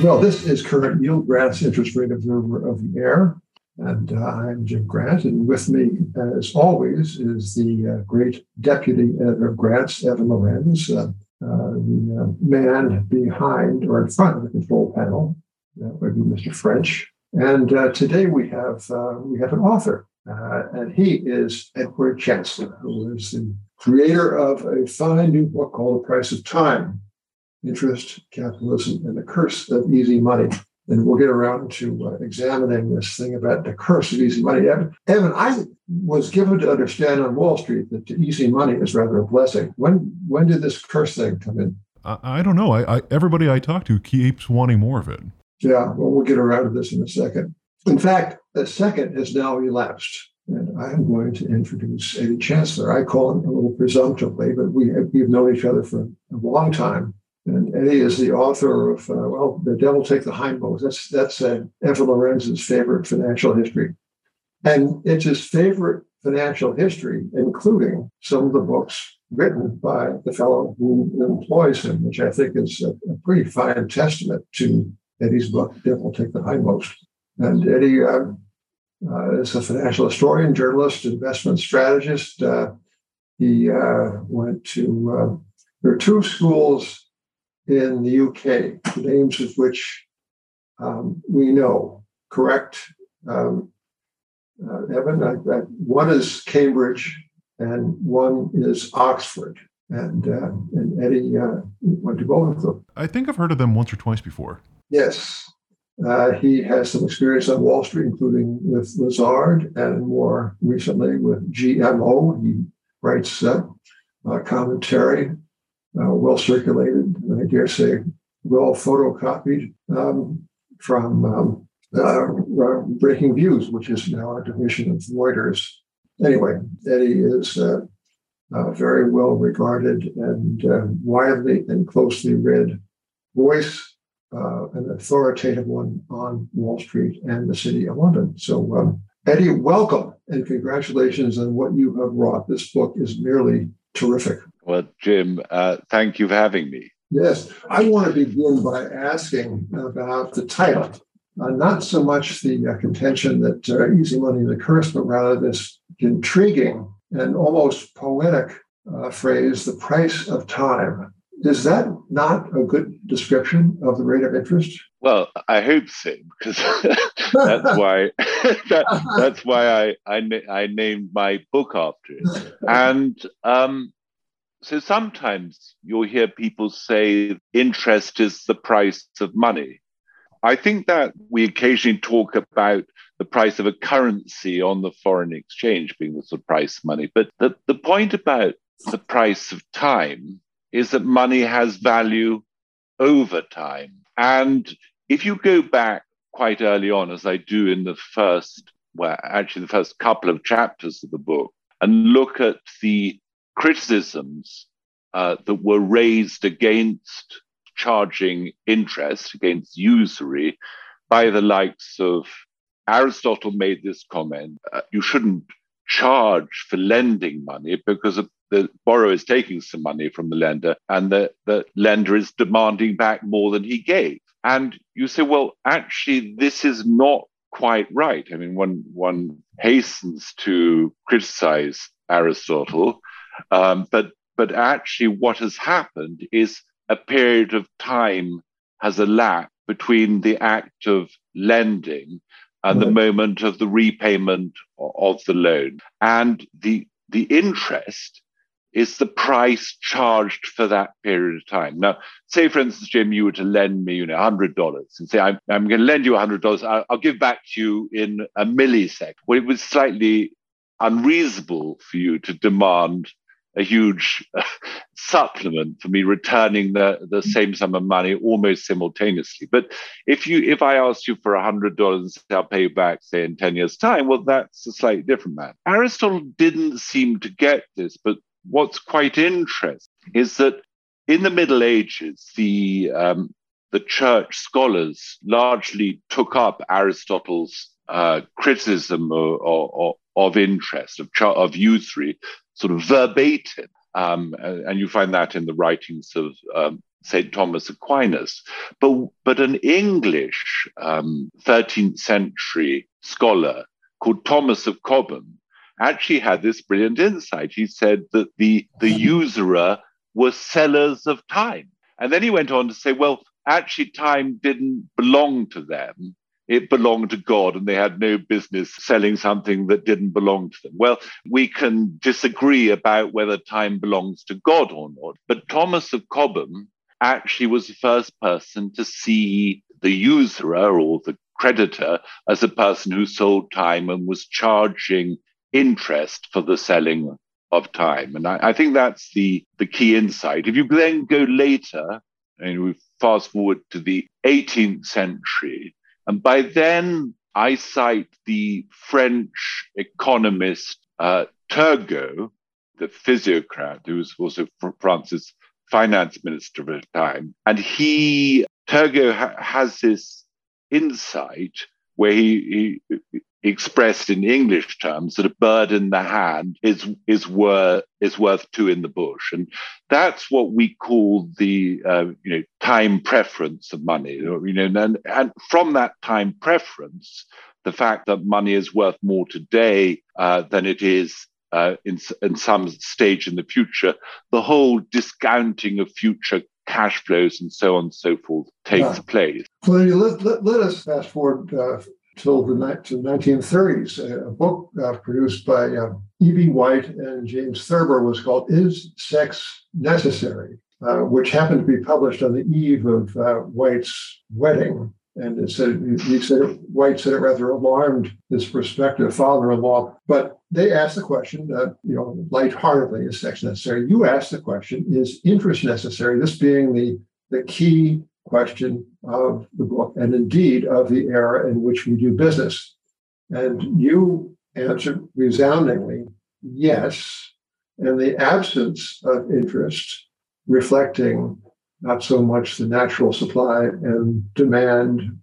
Well, this is current yield Grant's interest rate observer of the air. And uh, I'm Jim Grant. And with me, as always, is the uh, great deputy editor of Grant's, Evan Lorenz, uh, uh the uh, man behind or in front of the control panel. That would be Mr. French. And uh, today we have we have an author, and he is Edward Chancellor, who is the creator of a fine new book called The Price of Time interest, capitalism, and the curse of easy money. And we'll get around to uh, examining this thing about the curse of easy money. Evan, Evan, I was given to understand on Wall Street that easy money is rather a blessing. When when did this curse thing come in? I, I don't know. I, I, everybody I talk to keeps wanting more of it. Yeah, well, we'll get around to this in a second. In fact, a second has now elapsed, and I'm going to introduce Eddie Chancellor. I call him a little presumptively, but we have, we've known each other for a long time. And Eddie is the author of, uh, well, The Devil Take the Hindmost. That's, that's uh, Evan Lorenz's favorite financial history. And it's his favorite financial history, including some of the books written by the fellow who employs him, which I think is a, a pretty fine testament to Eddie's book, Devil Take the Hindmost. And Eddie uh, uh, is a financial historian, journalist, investment strategist. Uh, he uh, went to, uh, there are two schools in the UK, the names of which um, we know, correct? Um, uh, Evan, I, I, one is Cambridge and one is Oxford. And, uh, and Eddie uh, went to both of them. I think I've heard of them once or twice before. Yes. Uh, he has some experience on Wall Street, including with Lazard and more recently with GMO. He writes uh, commentary uh, well circulated, I dare say, well photocopied um, from um, uh, Breaking Views, which is now a division of Reuters. Anyway, Eddie is uh, uh very well regarded and uh, widely and closely read voice, uh, an authoritative one on Wall Street and the city of London. So, um, Eddie, welcome and congratulations on what you have wrought. This book is merely terrific. Well, Jim, uh, thank you for having me. Yes, I want to begin by asking about the title. Uh, not so much the uh, contention that uh, easy money is a curse, but rather this intriguing and almost poetic uh, phrase, the price of time. Is that not a good description of the rate of interest? Well, I hope so, because that's why that, that's why I, I, I named my book after it. And um, so sometimes you'll hear people say interest is the price of money. I think that we occasionally talk about the price of a currency on the foreign exchange being the sort of price of money. But the, the point about the price of time is that money has value over time. And if you go back quite early on, as I do in the first, well, actually the first couple of chapters of the book, and look at the criticisms uh, that were raised against charging interest, against usury, by the likes of Aristotle made this comment uh, you shouldn't charge for lending money because the borrower is taking some money from the lender and the, the lender is demanding back more than he gave. And you say, well, actually, this is not quite right. I mean, one, one hastens to criticize Aristotle um, but but actually, what has happened is a period of time has elapsed between the act of lending and the moment of the repayment of the loan, and the the interest is the price charged for that period of time. Now, say for instance, Jim, you were to lend me, you know, hundred dollars, and say I'm, I'm going to lend you hundred dollars. I'll, I'll, give back to you in a millisecond. Well, it was slightly unreasonable for you to demand a huge supplement for me returning the, the same sum of money almost simultaneously. But if you if I ask you for a hundred dollars and I'll pay you back, say in 10 years' time, well, that's a slightly different matter. Aristotle didn't seem to get this, but what's quite interesting is that in the Middle Ages, the um, the church scholars largely took up Aristotle's uh, criticism of, of, of interest, of, of usury, sort of verbatim. Um, and you find that in the writings of um, St. Thomas Aquinas. But, but an English um, 13th century scholar called Thomas of Chobham actually had this brilliant insight. He said that the, the usurer were sellers of time. And then he went on to say, well, actually, time didn't belong to them. It belonged to God, and they had no business selling something that didn't belong to them. Well, we can disagree about whether time belongs to God or not, but Thomas of Chobham actually was the first person to see the usurer or the creditor as a person who sold time and was charging interest for the selling of time. And I, I think that's the, the key insight. If you then go later, and we fast forward to the 18th century, and by then I cite the French economist uh, Turgot, the physiocrat, who was also France's finance minister at the time. And he, Turgot, ha- has this insight where he, he expressed in English terms that a bird in the hand is is worth is worth two in the bush, and that's what we call the uh, you know time preference of money. You know, and, and from that time preference, the fact that money is worth more today uh, than it is uh, in, in some stage in the future, the whole discounting of future cash flows and so on and so forth takes yeah. place. So let, let, let, us fast forward uh, till the, to the 1930s. A book uh, produced by uh, E.B. White and James Thurber was called Is Sex Necessary? Uh, which happened to be published on the eve of uh, White's wedding. And it said, he said, White said it rather alarmed his prospective father-in-law. But they asked the question, uh, you know, lightheartedly, is sex necessary? You asked the question, is interest necessary? This being the the key question of the book, and indeed of the era in which we do business. And you answered resoundingly, yes. And the absence of interest reflecting not so much the natural supply and demand,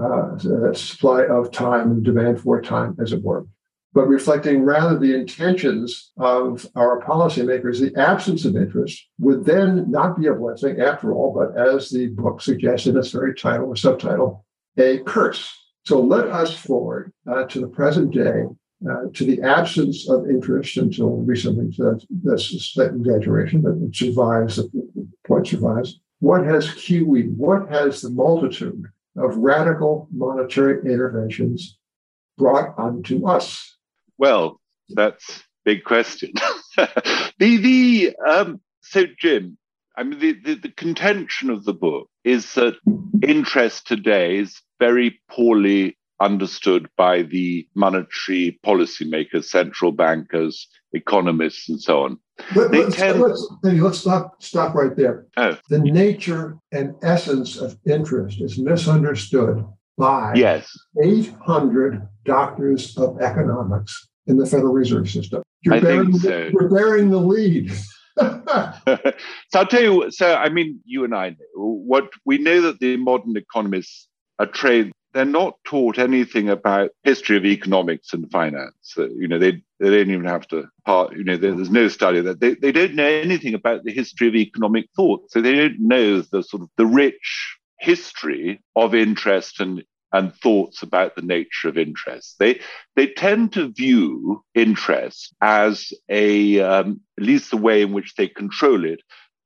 uh, supply of time and demand for time, as it were, but reflecting rather the intentions of our policymakers, the absence of interest would then not be a blessing after all, but as the book suggests in its very title or subtitle, a curse. So let us forward uh, to the present day, uh, to the absence of interest until recently. That's, that's exaggeration, but it survives, the point survives what has QE, what has the multitude of radical monetary interventions brought unto us? Well, that's big question. the the um, so Jim, I mean the, the, the contention of the book is that interest today is very poorly understood by the monetary policymakers, central bankers, economists, and so on. Let, us tend... let's, let's stop, stop right there. Oh. The nature and essence of interest is misunderstood by yes. 800 doctors of economics in the Federal Reserve System. You're, I bearing, think so. you're bearing the lead. so I'll tell you. So I mean, you and I know what we know that the modern economists are trained they're not taught anything about history of economics and finance. Uh, you know, they, they don't even have to part, you know, there's no study that they, they don't know anything about the history of economic thought. So they don't know the sort of the rich history of interest and and thoughts about the nature of interest. They they tend to view interest as a um, at least the way in which they control it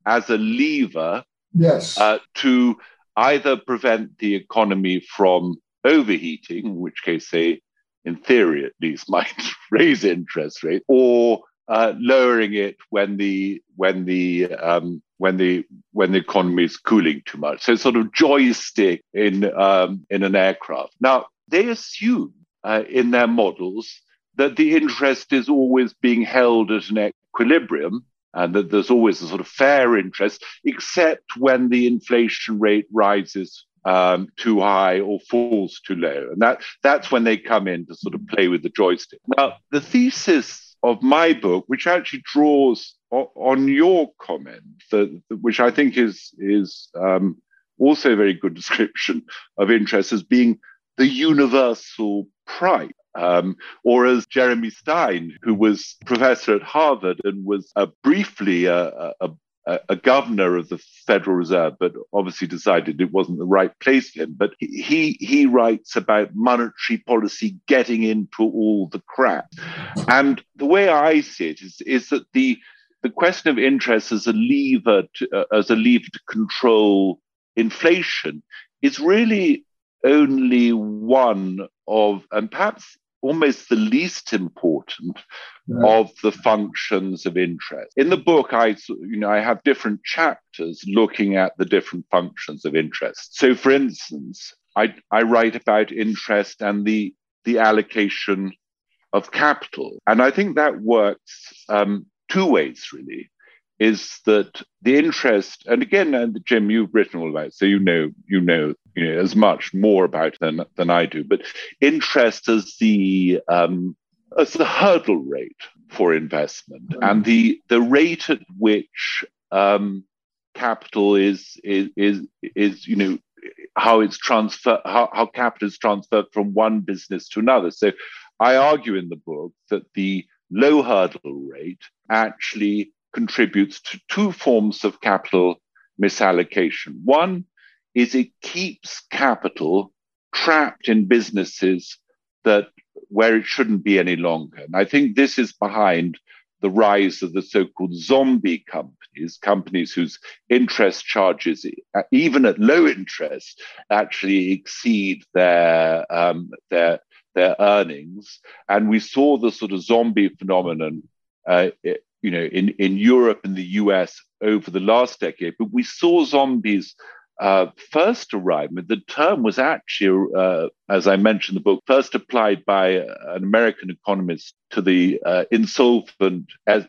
as a lever yes uh, to either prevent the economy from overheating, in which case they, in theory at least, might raise interest rates, or uh, lowering it when the when the um, when the when the economy is cooling too much. So sort of joystick in um, in an aircraft. Now they assume uh, in their models that the interest is always being held at an equilibrium and that there's always a sort of fair interest, except when the inflation rate rises um, too high or falls too low. And that, that's when they come in to sort of play with the joystick. Now, the thesis of my book, which actually draws on your comment, that, which I think is, is um, also a very good description of interest as being the universal price. Um, or as Jeremy Stein, who was professor at Harvard and was uh, briefly a, a, a, a, governor of the Federal Reserve, but obviously decided it wasn't the right place for him. But he he writes about monetary policy getting into all the crap, and the way I see it is is that the the question of interest as a lever to, uh, as a lever to control inflation is really only one of, and perhaps almost the least important of the functions of interest. In the book, I you know I have different chapters looking at the different functions of interest. So, for instance, I, I write about interest and the the allocation of capital, and I think that works um, two ways really is that the interest, and again, and Jim, you've written all about it, so you know, you know, you know as much more about than than I do. But interest as the um, as the hurdle rate for investment, mm-hmm. and the the rate at which um, capital is is is is you know how it's transfer how, how capital is transferred from one business to another. So I argue in the book that the low hurdle rate actually contributes to two forms of capital misallocation. One is it keeps capital trapped in businesses that where it shouldn't be any longer. And I think this is behind the rise of the so-called zombie companies, companies whose interest charges, even at low interest, actually exceed their um, their their earnings. And we saw the sort of zombie phenomenon uh, you know, in, in Europe and the US over the last decade. But we saw zombies uh, first arrive. The term was actually, uh, as I mentioned in the book, first applied by an American economist to the uh, insolvent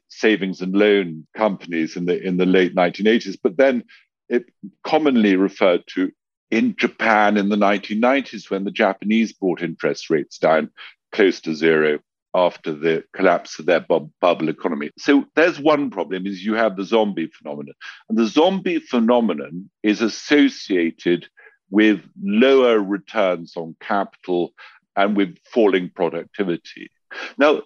savings and loan companies in the in the late 1980s. But then it commonly referred to in Japan in the 1990s when the Japanese brought interest rates down close to zero after the collapse of their bubble economy. So there's one problem is you have the zombie phenomenon. And the zombie phenomenon is associated with lower returns on capital and with falling productivity. Now,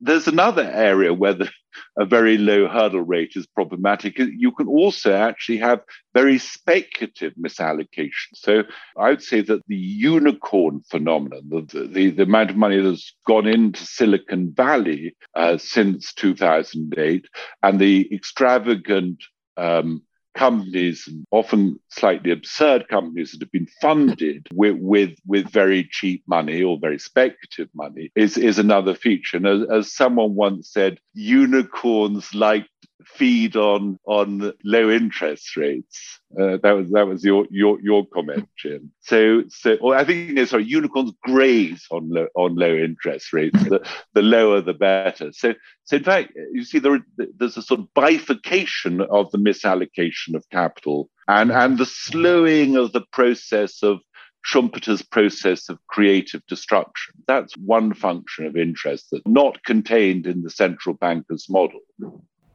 there's another area where the, a very low hurdle rate is problematic. You can also actually have very speculative misallocation. So I would say that the unicorn phenomenon, the, the, the amount of money that's gone into Silicon Valley uh, since 2008, and the extravagant um, companies, often slightly absurd companies that have been funded with, with, with very cheap money or very speculative money is, is another feature. And as, as someone once said, unicorns like feed on on low interest rates. Uh, that was that was your your your comment, Jim. So so or I think no, sorry, unicorns graze on low, on low interest rates. The, the lower the better. So so in fact, you see there there's a sort of bifurcation of the misallocation of capital and and the slowing of the process of Schumpeter's process of creative destruction. That's one function of interest that's not contained in the central banker's model.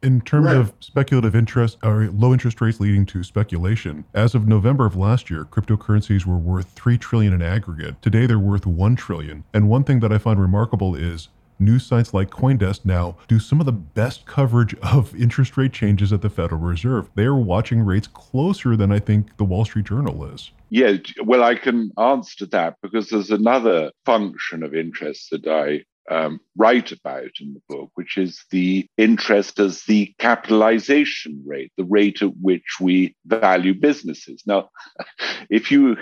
In terms right. of speculative interest or low interest rates leading to speculation, as of November of last year, cryptocurrencies were worth 3 trillion in aggregate. Today they're worth 1 trillion. And one thing that I find remarkable is news sites like Coindesk now do some of the best coverage of interest rate changes at the Federal Reserve. They are watching rates closer than I think the Wall Street Journal is. Yeah, well, I can answer that because there's another function of interest that I um, write about in the book, which is the interest as the capitalization rate, the rate at which we value businesses. Now, if you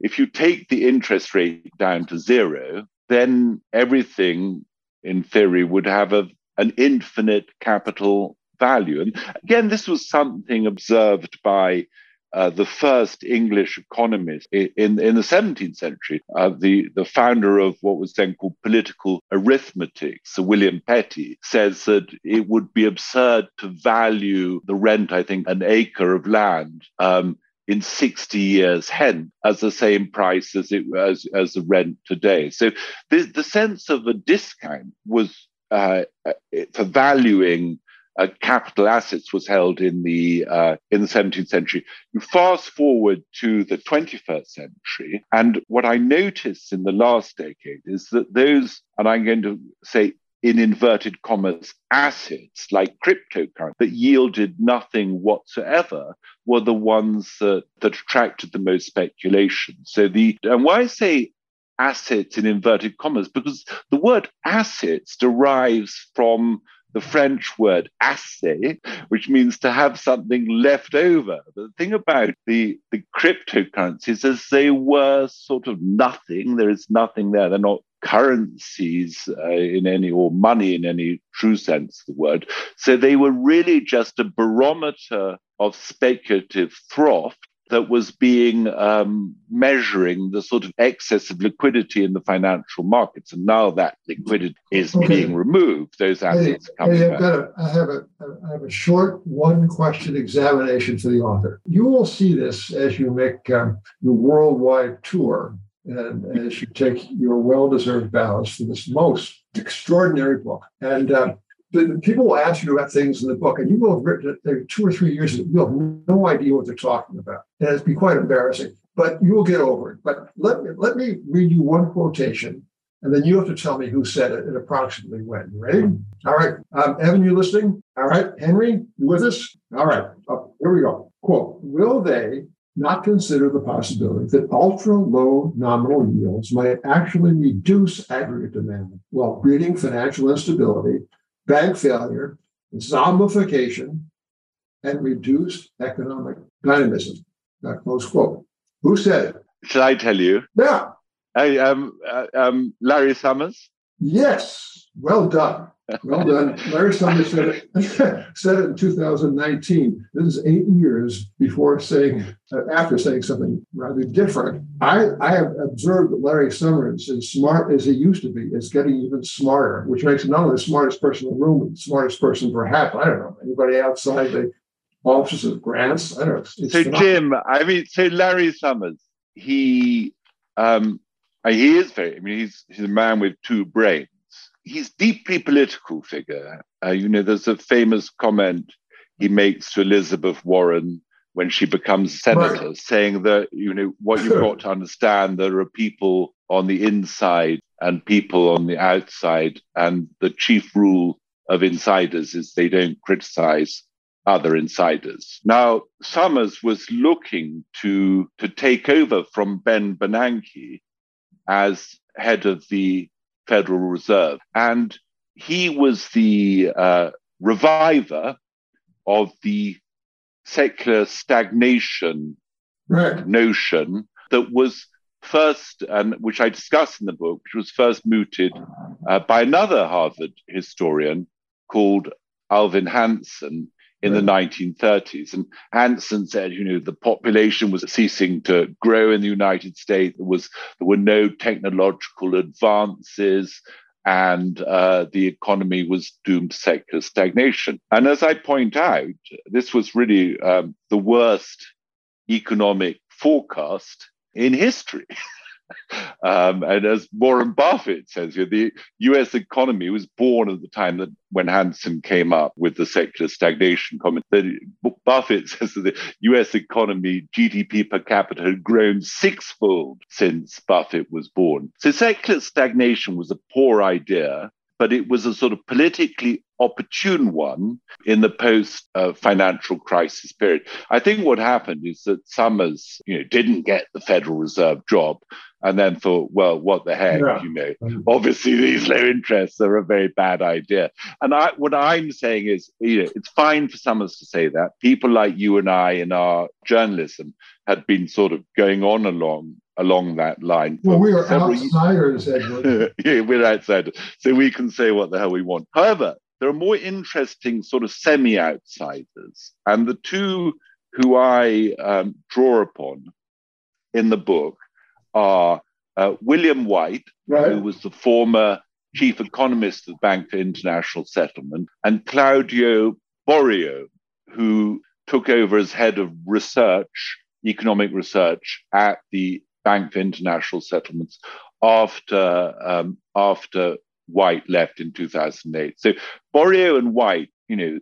if you take the interest rate down to zero, then everything in theory would have a, an infinite capital value. And again, this was something observed by uh, the first English economist in, in the 17th century, uh, the, the founder of what was then called political arithmetic, Sir William Petty, says that it would be absurd to value the rent, I think, an acre of land. Um, in 60 years hence as the same price as it as, as the rent today. So the, the sense of a discount was uh, uh for valuing uh, capital assets was held in the uh, in the 17th century. You fast forward to the 21st century, and what I noticed in the last decade is that those, and I'm going to say in inverted commas assets like cryptocurrency that yielded nothing whatsoever were the ones that, that attracted the most speculation. So the and why I say assets in inverted commas because the word assets derives from the French word assez, which means to have something left over. The thing about the, the cryptocurrencies is they were sort of nothing. There is nothing there. They're not currencies uh, in any, or money in any true sense of the word. So they were really just a barometer of speculative froth that was being um, measuring the sort of excess of liquidity in the financial markets. And now that liquidity is okay. being removed, those assets hey, coming hey, I've a, I have a, I have a short one question examination for the author. You will see this as you make um, your worldwide tour and as you take your well-deserved bows for this most extraordinary book. And uh, people will ask you about things in the book, and you will have written it two or three years ago. You have no idea what they're talking about, and it's be quite embarrassing. But you will get over it. But let me let me read you one quotation, and then you have to tell me who said it and approximately when. You ready? All right, um, Evan, you listening? All right, Henry, you with us? All right, oh, here we go. Quote: Will they not consider the possibility that ultra low nominal yields might actually reduce aggregate demand while breeding financial instability bank failure, zombification, and reduced economic dynamism. That close quote. Who said it? Should I tell you? Yeah. I, um, uh, um, Larry Summers. Yes. Well done. Well done. Larry Summers said it, said it in 2019. This is eight years before saying, uh, after saying something rather different. I, I have observed that Larry Summers, as smart as he used to be, is getting even smarter, which makes him not only the smartest person in the room, but the smartest person perhaps, I don't know, anybody outside the offices of grants. I don't know. so, Jim, I mean, so Larry Summers, he, um, he is very, I mean, he's, he's a man with two brains he's deeply political figure. Uh, you know, there's a famous comment he makes to Elizabeth Warren when she becomes senator, right. saying that you know what you've got to understand: there are people on the inside and people on the outside, and the chief rule of insiders is they don't criticize other insiders. Now, Summers was looking to to take over from Ben Bernanke as head of the Federal Reserve. And he was the uh, reviver of the secular stagnation right. notion that was first, and which I discuss in the book, which was first mooted uh, by another Harvard historian called Alvin Hansen in the 1930s. And Hansen said, you know, the population was ceasing to grow in the United States. There was there were no technological advances, and uh, the economy was doomed to secular stagnation. And as I point out, this was really um, the worst economic forecast in history. Um, and as Warren Buffett says the US economy was born at the time that when Hansen came up with the secular stagnation comment. That Buffett says that the US economy, GDP per capita, had grown sixfold since Buffett was born. So secular stagnation was a poor idea but it was a sort of politically opportune one in the post uh, financial crisis period. I think what happened is that Summers, you know, didn't get the Federal Reserve job and then thought, well, what the heck, yeah. you know, obviously these low interests are a very bad idea. And I, what I'm saying is, you know, it's fine for some of us to say that. People like you and I in our journalism had been sort of going on along along that line. Well, we are outsiders, Edward. yeah, we're outsiders. So we can say what the hell we want. However, there are more interesting sort of semi outsiders. And the two who I um, draw upon in the book are uh, William White, right. who was the former chief economist of the Bank for International Settlement, and Claudio Borio, who took over as head of research, economic research at the Bank for International Settlements after um, after White left in 2008. So Borio and White, you know,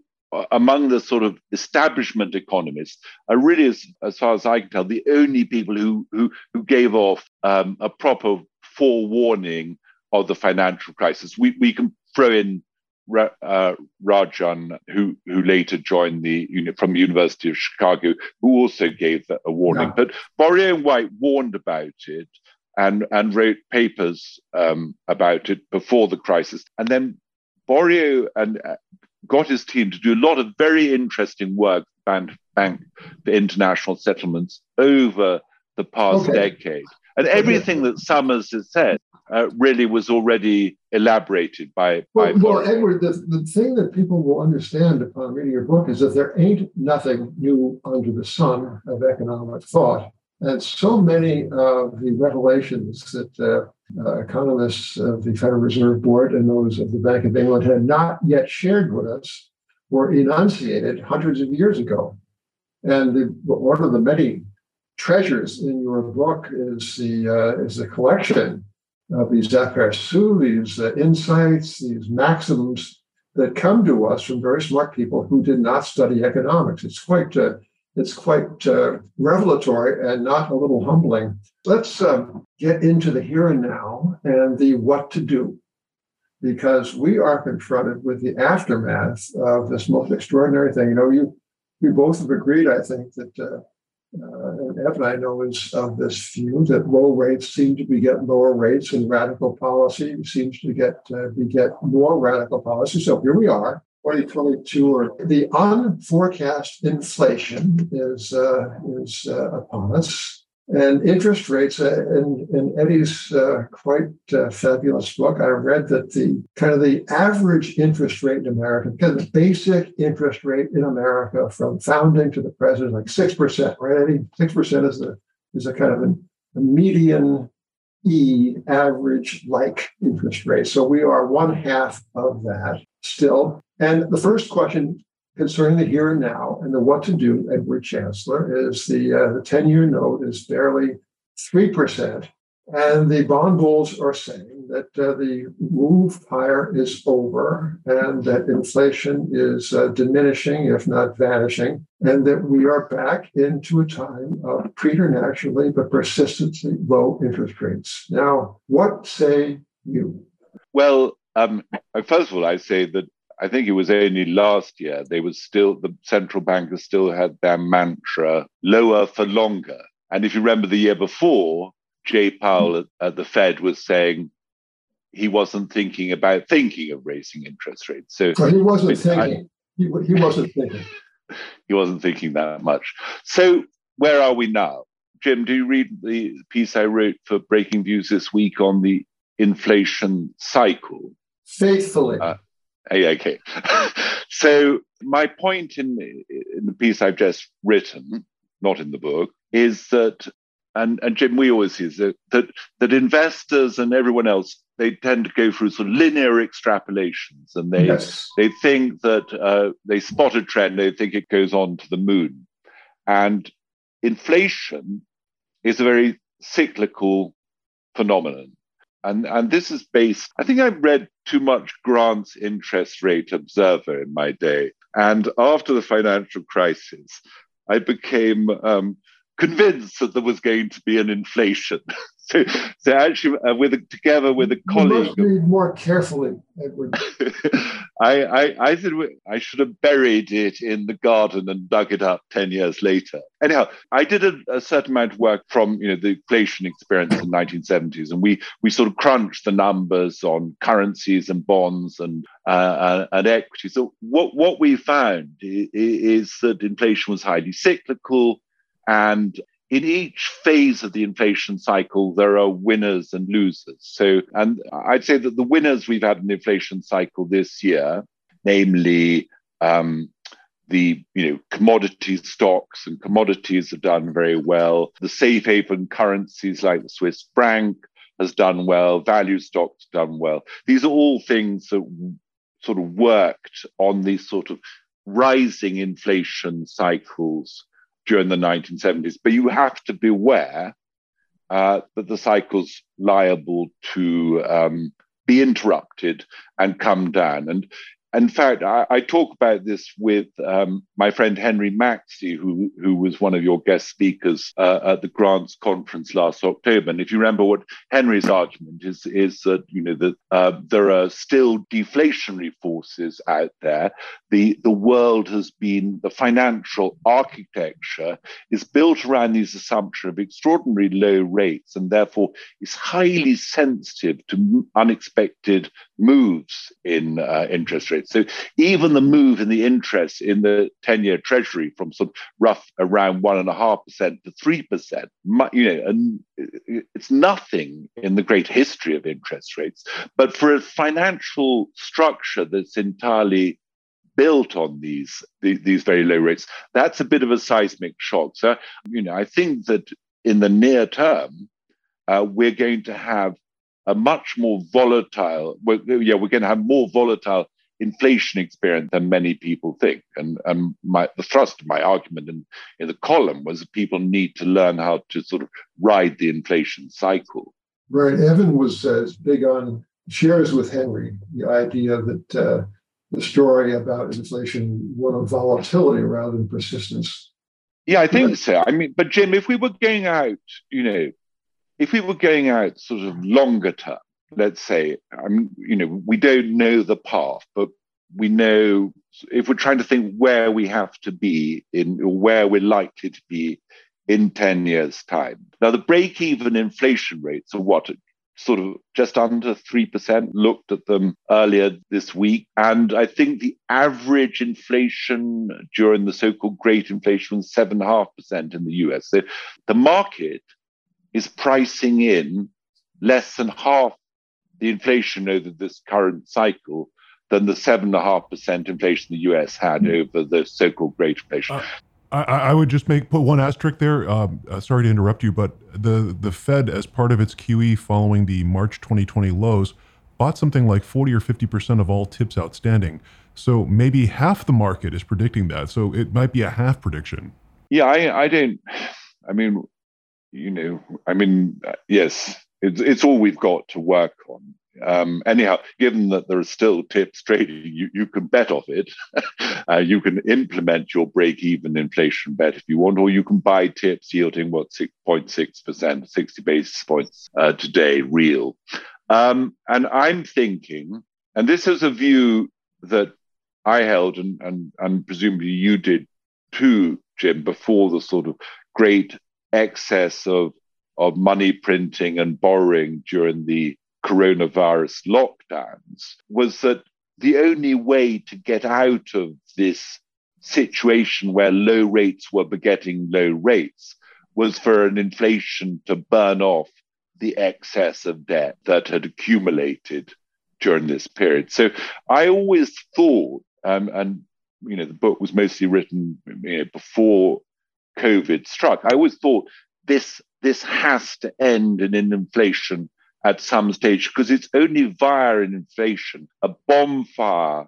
among the sort of establishment economists, are really, as, as far as I can tell, the only people who who, who gave off um, a proper forewarning of the financial crisis. We we can throw in uh, Rajan, who who later joined the from the University of Chicago, who also gave a warning. But Borio and White warned about it and and wrote papers um, about it before the crisis, and then Borio and uh, got his team to do a lot of very interesting work Bank, Bank for International Settlements over the past okay. decade. And everything that Summers has said uh, really was already elaborated by. Well, by well Edward, the, the thing that people will understand upon reading your book is that there ain't nothing new under the sun of economic thought. And so many of the revelations that uh, uh, economists of the Federal Reserve Board and those of the Bank of England had not yet shared with us were enunciated hundreds of years ago. And the, one of the many treasures in your book is the uh, is the collection of these aperçus, these uh, insights, these maxims that come to us from very smart people who did not study economics. It's quite uh, it's quite uh, revelatory and not a little humbling. Let's um, get into the here and now and the what to do, because we are confronted with the aftermath of this most extraordinary thing. You know, you we both have agreed, I think, that uh, uh, and Evan, I know, is of this view that low rates seem to be getting lower rates, and radical policy seems to get uh, get more radical policy. So here we are, 2022, or the unforecast inflation is uh, is uh, upon us. And interest rates, uh, in, in Eddie's uh, quite uh, fabulous book, I read that the kind of the average interest rate in America, kind of the basic interest rate in America from founding to the present, like six percent, right? Eddie, six percent is the is a kind of an, a median E average like interest rate. So we are one half of that still. And the first question concerning the here and now and the what to do, Edward Chancellor, is the, uh, the 10 year note is barely 3%. And the bond bulls are saying that uh, the move higher is over and that inflation is uh, diminishing, if not vanishing, and that we are back into a time of preternaturally but persistently low interest rates. Now, what say you? Well, um, first of all, I say that I think it was only last year they were still the central bankers still had their mantra lower for longer. And if you remember the year before, Jay Powell at, at the Fed was saying he wasn't thinking about thinking of raising interest rates. So, so he wasn't thinking. I, he, he wasn't thinking. he wasn't thinking that much. So where are we now? Jim, do you read the piece I wrote for Breaking Views this week on the inflation cycle? Faithfully. Uh, okay. so my point in, in the piece I've just written, not in the book, is that and, and Jim, we always use that, that that investors and everyone else they tend to go through sort of linear extrapolations, and they yes. they think that uh, they spot a trend, they think it goes on to the moon, and inflation is a very cyclical phenomenon. And, and this is based, I think I read too much Grant's interest rate observer in my day. And after the financial crisis, I became um, convinced that there was going to be an inflation. so, so actually, uh, with together with a colleague, you must read more carefully, Edward. I, I, I said I should have buried it in the garden and dug it up ten years later. Anyhow, I did a, a certain amount of work from you know the inflation experience in the 1970s, and we we sort of crunched the numbers on currencies and bonds and uh, uh and equity. So what what we found is, is that inflation was highly cyclical and in each phase of the inflation cycle, there are winners and losers. So, and I'd say that the winners we've had in the inflation cycle this year, namely um, the you know commodity stocks and commodities have done very well. The safe haven currencies like the Swiss franc has done well. Value stocks done well. These are all things that sort of worked on these sort of rising inflation cycles during the 1970s. But you have to beware uh, that the cycle's liable to um, be interrupted and come down. And in fact, I, I, talk about this with um, my friend Henry Maxey, who who was one of your guest speakers uh, at the Grants conference last October. And if you remember, what Henry's argument is is that you know that uh, there are still deflationary forces out there. The the world has been the financial architecture is built around these assumption of extraordinary low rates, and therefore is highly sensitive to unexpected moves in uh, interest rates. So even the move in the interest in the 10 year treasury from sort of rough around one and a half percent to three percent, you know, and it's nothing in the great history of interest rates. But for a financial structure that's entirely built on these, these, very low rates, that's a bit of a seismic shock. So, you know, I think that in the near term, uh, we're going to have a much more volatile, well, yeah, we're going to have more volatile inflation experience than many people think. And, and my, the thrust of my argument in, in the column was that people need to learn how to sort of ride the inflation cycle. Right. Evan was uh, big on, shares with Henry, the idea that uh, the story about inflation, one of volatility rather than persistence. Yeah, I think so. I mean, but Jim, if we were going out, you know, if we were going out sort of longer term, let's say, I mean, you know, we don't know the path, but we know if we're trying to think where we have to be in or where we're likely to be in 10 years' time. Now, the break even inflation rates are what? Sort of just under 3%, looked at them earlier this week. And I think the average inflation during the so called great inflation was 7.5% in the US. So the market is pricing in less than half the inflation over this current cycle than the seven and a half percent inflation the U.S. had hmm. over the so-called Great Inflation. Uh, I, I, would just make put one asterisk there. Um, uh, sorry to interrupt you, but the the Fed, as part of its QE following the March 2020 lows, bought something like 40 or 50 percent of all tips outstanding. So maybe half the market is predicting that. So it might be a half prediction. Yeah, I, I don't. I mean, you know, I mean, uh, yes, it's, it's all we've got to work on. Um, anyhow, given that there are still tips trading, you, you can bet off it. uh, you can implement your break even inflation bet if you want, or you can buy tips yielding what 6.6%, 60 basis points uh, today, real. Um, and I'm thinking, and this is a view that I held, and, and, and presumably you did too, Jim, before the sort of great excess of, of money printing and borrowing during the coronavirus lockdowns was that the only way to get out of this situation where low rates were begetting low rates was for an inflation to burn off the excess of debt that had accumulated during this period. So I always thought, um, and you know, the book was mostly written you know, before COVID struck. I always thought this this has to end in an inflation at some stage because it's only via an inflation, a bonfire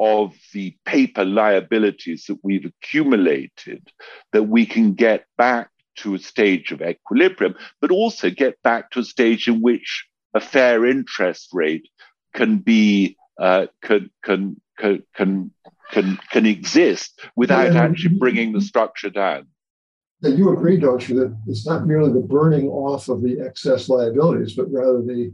of the paper liabilities that we've accumulated, that we can get back to a stage of equilibrium, but also get back to a stage in which a fair interest rate can be uh, can, can can can can can exist without actually bringing the structure down. You agree, don't you, that it's not merely the burning off of the excess liabilities, but rather the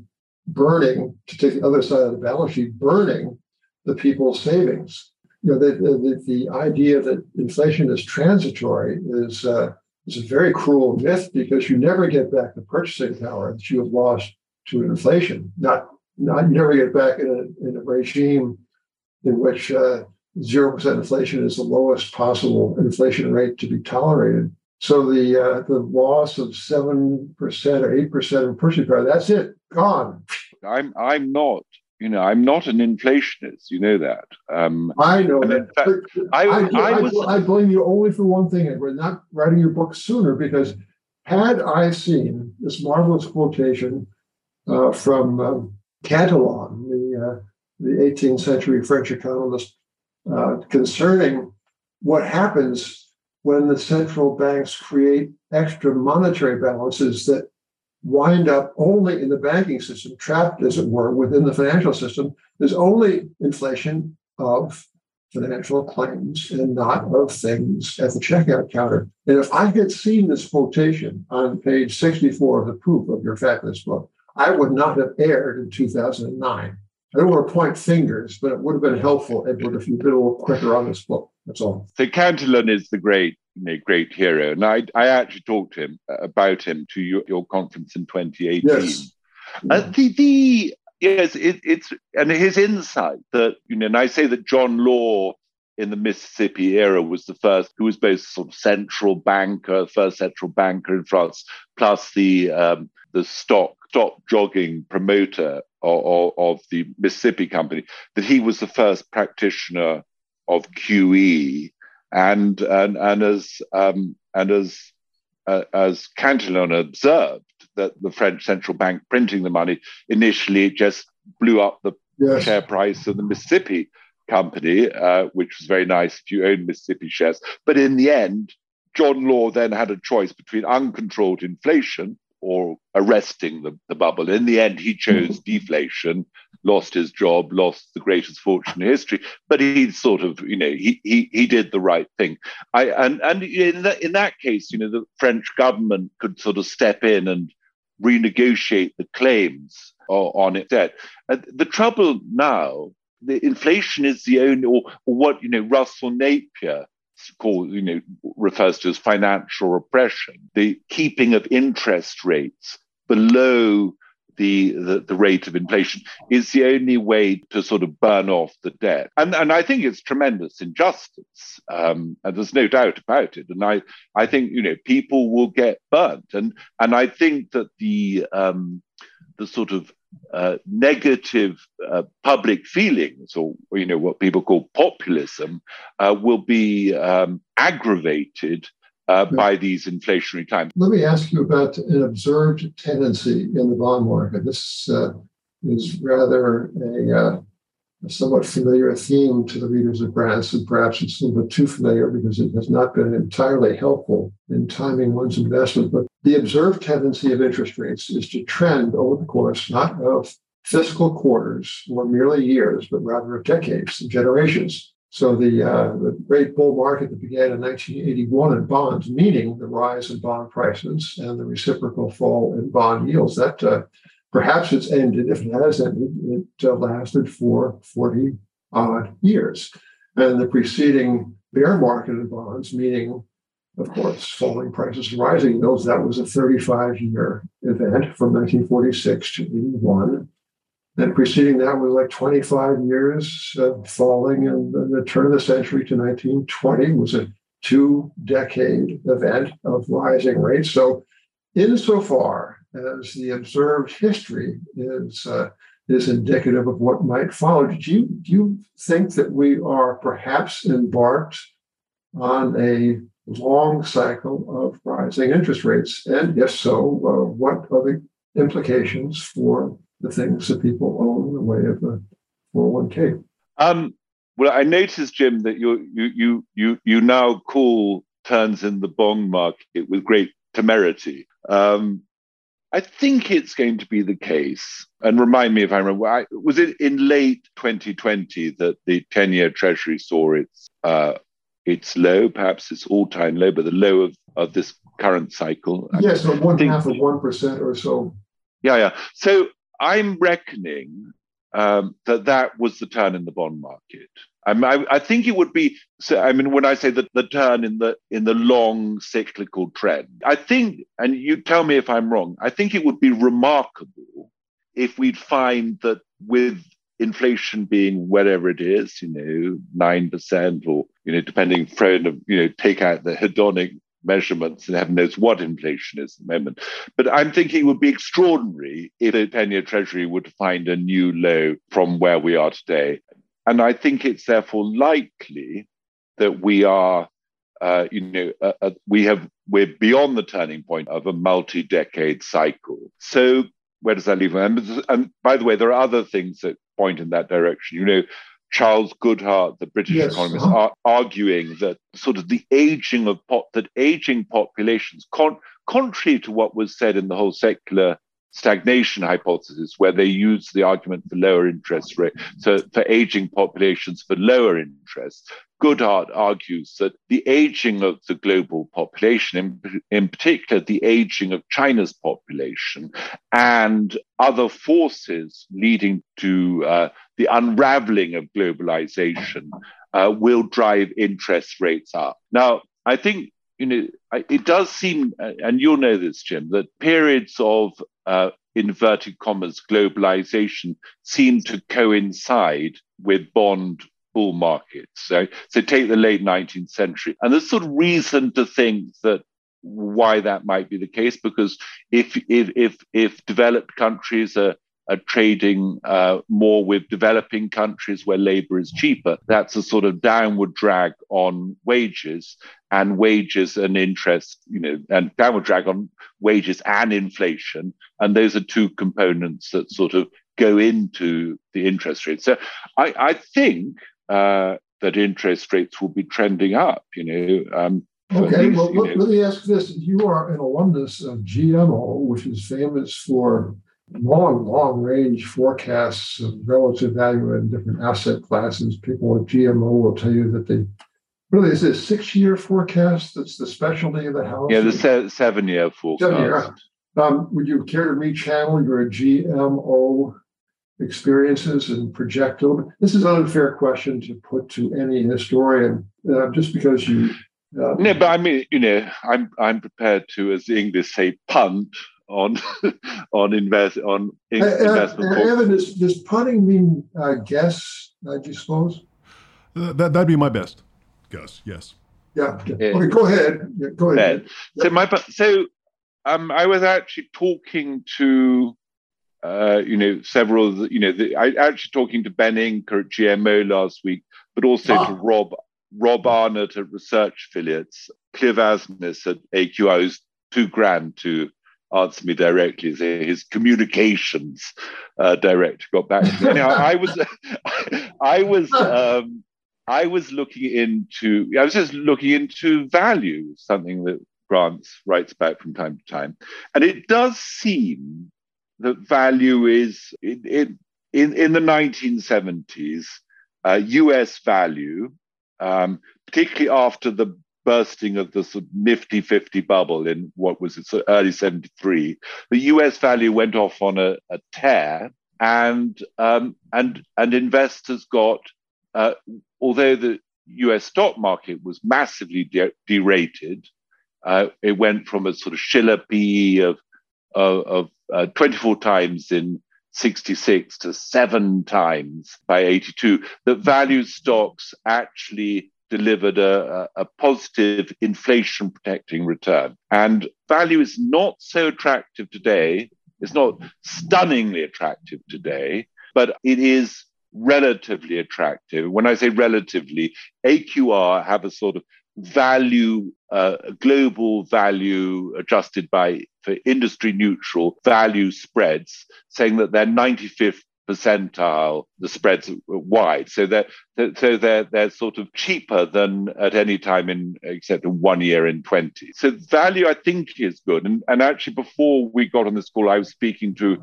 burning, to take the other side of the balance sheet, burning the people's savings. You know, the, the, the idea that inflation is transitory is, uh, is a very cruel myth because you never get back the purchasing power that you have lost to inflation. Not, not you never get back in a, in a regime in which uh, 0% inflation is the lowest possible inflation rate to be tolerated. So the uh, the loss of seven percent or eight percent of purchasing power, that's it, gone. I'm I'm not, you know, I'm not an inflationist. You know that. Um, I know that. Fact, I, I, I, I, was, I blame you only for one thing, and we're not writing your book sooner because had I seen this marvelous quotation uh, from um, Cantillon, the uh, the 18th century French economist, uh, concerning what happens when the central banks create extra monetary balances that wind up only in the banking system, trapped, as it were, within the financial system. There's only inflation of financial claims and not of things at the checkout counter. And if I had seen this quotation on page 64 of the proof of your fabulous book, I would not have erred in 2009. I don't want to point fingers, but it would have been helpful, Edward, if you'd been a little quicker on this book. That's all. So Cantillon is the great, you know, great hero, and I, I actually talked to him uh, about him to your, your conference in 2018. Yes. Uh, the, the yes, it, it's and his insight that you know, and I say that John Law in the Mississippi era was the first who was both sort of central banker, first central banker in France, plus the um, the stock stock jobbing promoter of, of, of the Mississippi Company. That he was the first practitioner of QE, and and and as um, and as uh, as Cantillon observed, that the French central bank printing the money initially just blew up the yes. share price of the Mississippi company, uh, which was very nice if you own Mississippi shares. But in the end, John Law then had a choice between uncontrolled inflation or arresting the, the bubble. In the end, he chose deflation, lost his job, lost the greatest fortune in history. But he sort of, you know, he he, he did the right thing. I and and in that in that case, you know, the French government could sort of step in and renegotiate the claims on its debt. the trouble now, the inflation is the only, or, or what you know, Russell Napier called, you know, refers to as financial repression, the keeping of interest rates below the, the, the, rate of inflation is the only way to sort of burn off the debt. And, and I think it's tremendous injustice. Um, and there's no doubt about it. And I, I think, you know, people will get burnt. And, and I think that the, um, the sort of uh, negative uh, public feelings, or you know what people call populism, uh, will be um, aggravated uh, by these inflationary times. Let me ask you about an observed tendency in the bond market. This uh, is rather a, uh, a, somewhat familiar theme to the readers of Branson. Perhaps it's a little bit too familiar because it has not been entirely helpful in timing one's investment. But the observed tendency of interest rates is to trend over the course not of fiscal quarters or merely years, but rather of decades and generations. So the, uh, the great bull market that began in 1981 in bonds, meaning the rise in bond prices and the reciprocal fall in bond yields, that uh, perhaps it's ended. If it has ended, it uh, lasted for 40 odd years. And the preceding bear market in bonds, meaning, of course, falling prices and rising yields, that was a 35 year event from 1946 to 81. And preceding that was like 25 years uh, falling, and the turn of the century to 1920 was a two decade event of rising rates. So, insofar as the observed history is uh, is indicative of what might follow, do you do you think that we are perhaps embarked on a long cycle of rising interest rates? And if so, uh, what are the implications for the things that people own in the way of a 401k. Um, well, I noticed, Jim, that you you you you you now call turns in the bond market with great temerity. Um, I think it's going to be the case. And remind me if I remember, I, was it in late 2020 that the 10 year Treasury saw its, uh, its low, perhaps its all time low, but the low of, of this current cycle? Yes, so one half of 1% or so. Yeah, yeah. So I'm reckoning um, that that was the turn in the bond market. I, mean, I, I, think it would be. So, I mean, when I say that the turn in the in the long cyclical trend, I think, and you tell me if I'm wrong. I think it would be remarkable if we'd find that with inflation being whatever it is, you know, nine percent, or you know, depending, you know, take out the hedonic measurements, and heaven knows what inflation is at the moment. But I'm thinking it would be extraordinary if the 10 year Treasury would find a new low from where we are today. And I think it's therefore likely that we are, uh, you know, uh, uh, we have we're beyond the turning point of a multi-decade cycle. So where does that leave? And, and by the way, there are other things that point in that direction. You know, Charles Goodhart, the British yes, economist, uh-huh. are arguing that sort of the aging of pop, that aging populations, con- contrary to what was said in the whole secular stagnation hypothesis, where they use the argument for lower interest rate, so for aging populations for lower interest. Goodhart argues that the aging of the global population, in, in particular the aging of China's population, and other forces leading to uh, the unraveling of globalization, uh, will drive interest rates up. Now, I think you know, it does seem, and you'll know this, Jim, that periods of uh, inverted commas globalization seem to coincide with bond bull markets. So, so take the late 19th century, and there's sort of reason to think that why that might be the case because if if if, if developed countries are trading uh, more with developing countries where labor is cheaper. That's a sort of downward drag on wages and wages and interest, you know, and downward drag on wages and inflation. And those are two components that sort of go into the interest rate. So I, I think uh, that interest rates will be trending up, you know. Um, Okay, least, well, let, let, me ask this. You are an alumnus of GMO, which is famous for long, long range forecasts of relative value in different asset classes. People at GMO will tell you that they really is a six year forecast that's the specialty of the house? Yeah, the se- seven year forecast. Seven year. Um, would you care to rechannel your GMO experiences and project them? This is an unfair question to put to any historian, uh, just because you. Uh, no, but I mean, you know, I'm I'm prepared to, as the English say, punt on on invest on in, uh, uh investment. Uh, Evan, does, does punting mean uh, guess? I suppose. Uh, that that'd be my best guess. Yes. Yeah. yeah. Okay. Go ahead. Yeah, go ahead. Yeah. So my so um I was actually talking to. Uh, you know, several of the, you know, the, I actually talking to Ben Inker at GMO last week, but also ah. to Rob Rob Arnott at Research Affiliates, Cliff Asness at AQR, who's too grand to answer me directly. His communications uh, director got back to me. Anyhow, I was, I was, um, I was looking into. I was just looking into value, something that Grant writes about from time to time, and it does seem that value is in in, in the 1970s. Uh, U.S. value, um, particularly after the bursting of the sort of nifty 50 bubble in what was it, so early 73, the US value went off on a, a tear and, um, and, and investors got, uh, although the US stock market was massively de- derated, uh, it went from a sort of Shiller PE of, of, of uh, 24 times in 66 to seven times by 82, that value stocks actually delivered a, a, positive inflation protecting return. And value is not so attractive today. It's not stunningly attractive today, but it is relatively attractive. When I say relatively, AQR have a sort of value, uh, global value adjusted by for industry neutral value spreads, saying that they're 95th percentile, the spreads wide. So they're, so they're, they're sort of cheaper than at any time in, except in one year in 20. So value, I think, is good. And, and actually, before we got on this call, I was speaking to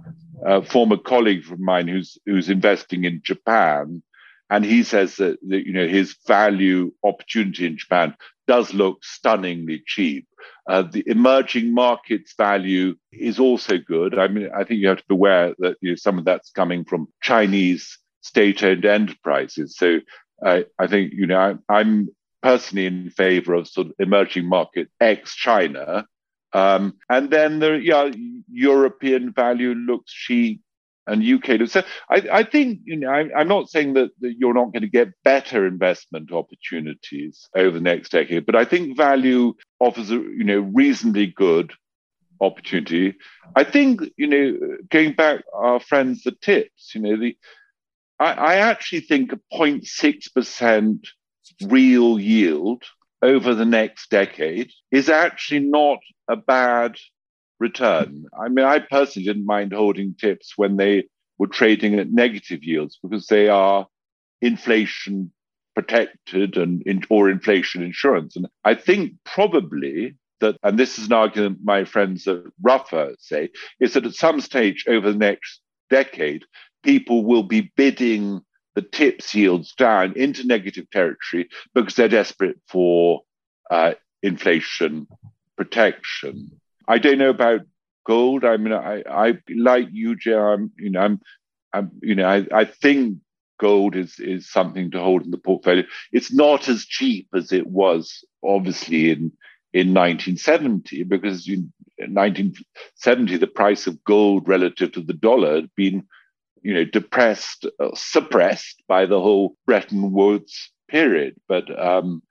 a former colleague of mine who's, who's investing in Japan. And he says that, that you know his value opportunity in Japan does look stunningly cheap. Uh, the emerging markets value is also good. I mean, I think you have to be aware that you know, some of that's coming from Chinese state-owned enterprises. So I, I think you know I, am personally in favor of sort of emerging market ex-China. Um, and then the yeah, European value looks cheap and UK. So I, I think you know I, am not saying that, that you're not going to get better investment opportunities over the next decade, but I think value offers a you know reasonably good opportunity. I think you know going back our friends the TIPS, you know the I, I actually think a 0.6 percent real yield over the next decade is actually not a bad return. I mean, I personally didn't mind holding TIPS when they were trading at negative yields because they are inflation protected and or inflation insurance. And I think probably that, and this is an argument my friends at Ruffer say, is that at some stage over the next decade, people will be bidding the TIPS yields down into negative territory because they're desperate for uh, inflation protection. I don't know about gold. I mean, I, I like you, Jay. I'm, you know, I'm, I'm, you know, I, I think gold is is something to hold in the portfolio. It's not as cheap as it was, obviously, in in 1970, because in 1970 the price of gold relative to the dollar had been, you know, depressed, uh, suppressed by the whole Bretton Woods period. But um,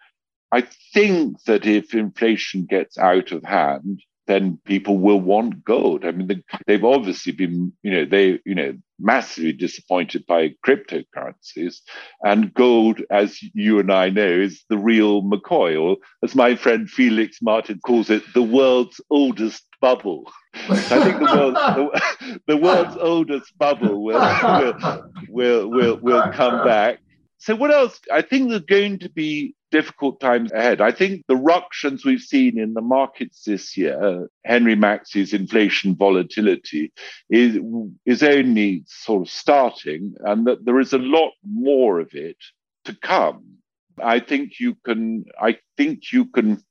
I think that if inflation gets out of hand, then people will want gold. I mean, they've obviously been, you know, they, you know, massively disappointed by cryptocurrencies, and gold, as you and I know, is the real McCoy, or as my friend Felix Martin calls it, the world's oldest bubble. I think the world's, the, the world's oldest bubble will, will, will, will, will come back. So, what else? I think there's going to be difficult times ahead. I think the ructions we've seen in the markets this year, Henry Maxey's inflation volatility, is, is only sort of starting, and that there is a lot more of it to come. I think you can. I think you can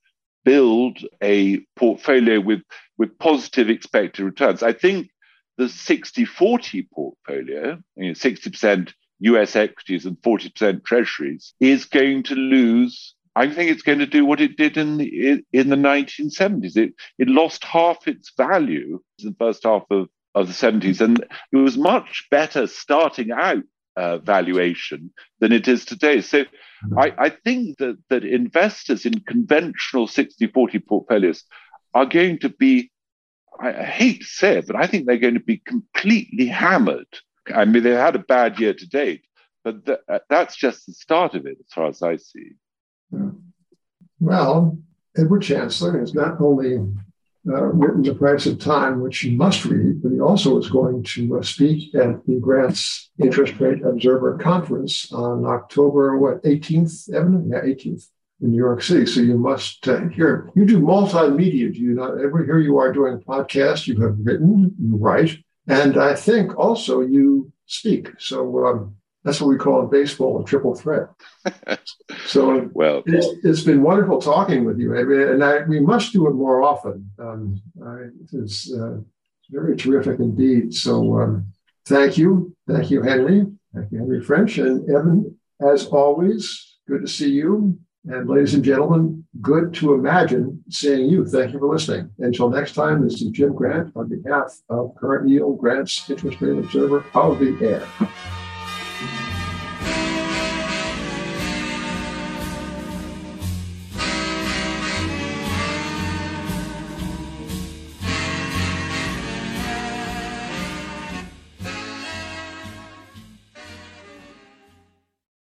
build a portfolio with with positive expected returns. I think the 60-40 portfolio, you know, 60% US equities and 40% treasuries is going to lose. I think it's going to do what it did in the, in the 1970s. It, it lost half its value in the first half of, of the 70s. And it was much better starting out uh, valuation than it is today. So mm-hmm. I, I think that, that investors in conventional 60 40 portfolios are going to be, I, I hate to say it, but I think they're going to be completely hammered I mean, they had a bad year to date, but th- uh, that's just the start of it, as far as I see. Yeah. Well, Edward Chancellor has not only uh, written The Price of Time, which you must read, but he also is going to uh, speak at the Grants Interest Rate Observer Conference on October, what, 18th, Evan? Yeah, 18th in New York City. So you must uh, hear. You do multimedia, do you not? Ever here you are doing podcasts, you have written, you write, and I think also you speak. So um, that's what we call in baseball a triple threat. so well, it's, it's been wonderful talking with you, and I, we must do it more often. Um, I, it's uh, very terrific indeed. So um, thank you, thank you, Henry, thank you, Henry French, and Evan. As always, good to see you. And ladies and gentlemen, good to imagine seeing you. Thank you for listening. Until next time, this is Jim Grant on behalf of Current Yield Grants Interest Rate Observer of the Air.